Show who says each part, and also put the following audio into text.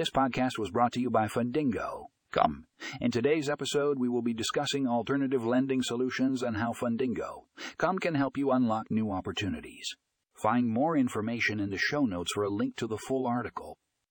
Speaker 1: This podcast was brought to you by Fundingo. Come. In today's episode, we will be discussing alternative lending solutions and how Fundingo. Come can help you unlock new opportunities. Find more information in the show notes for a link to the full article.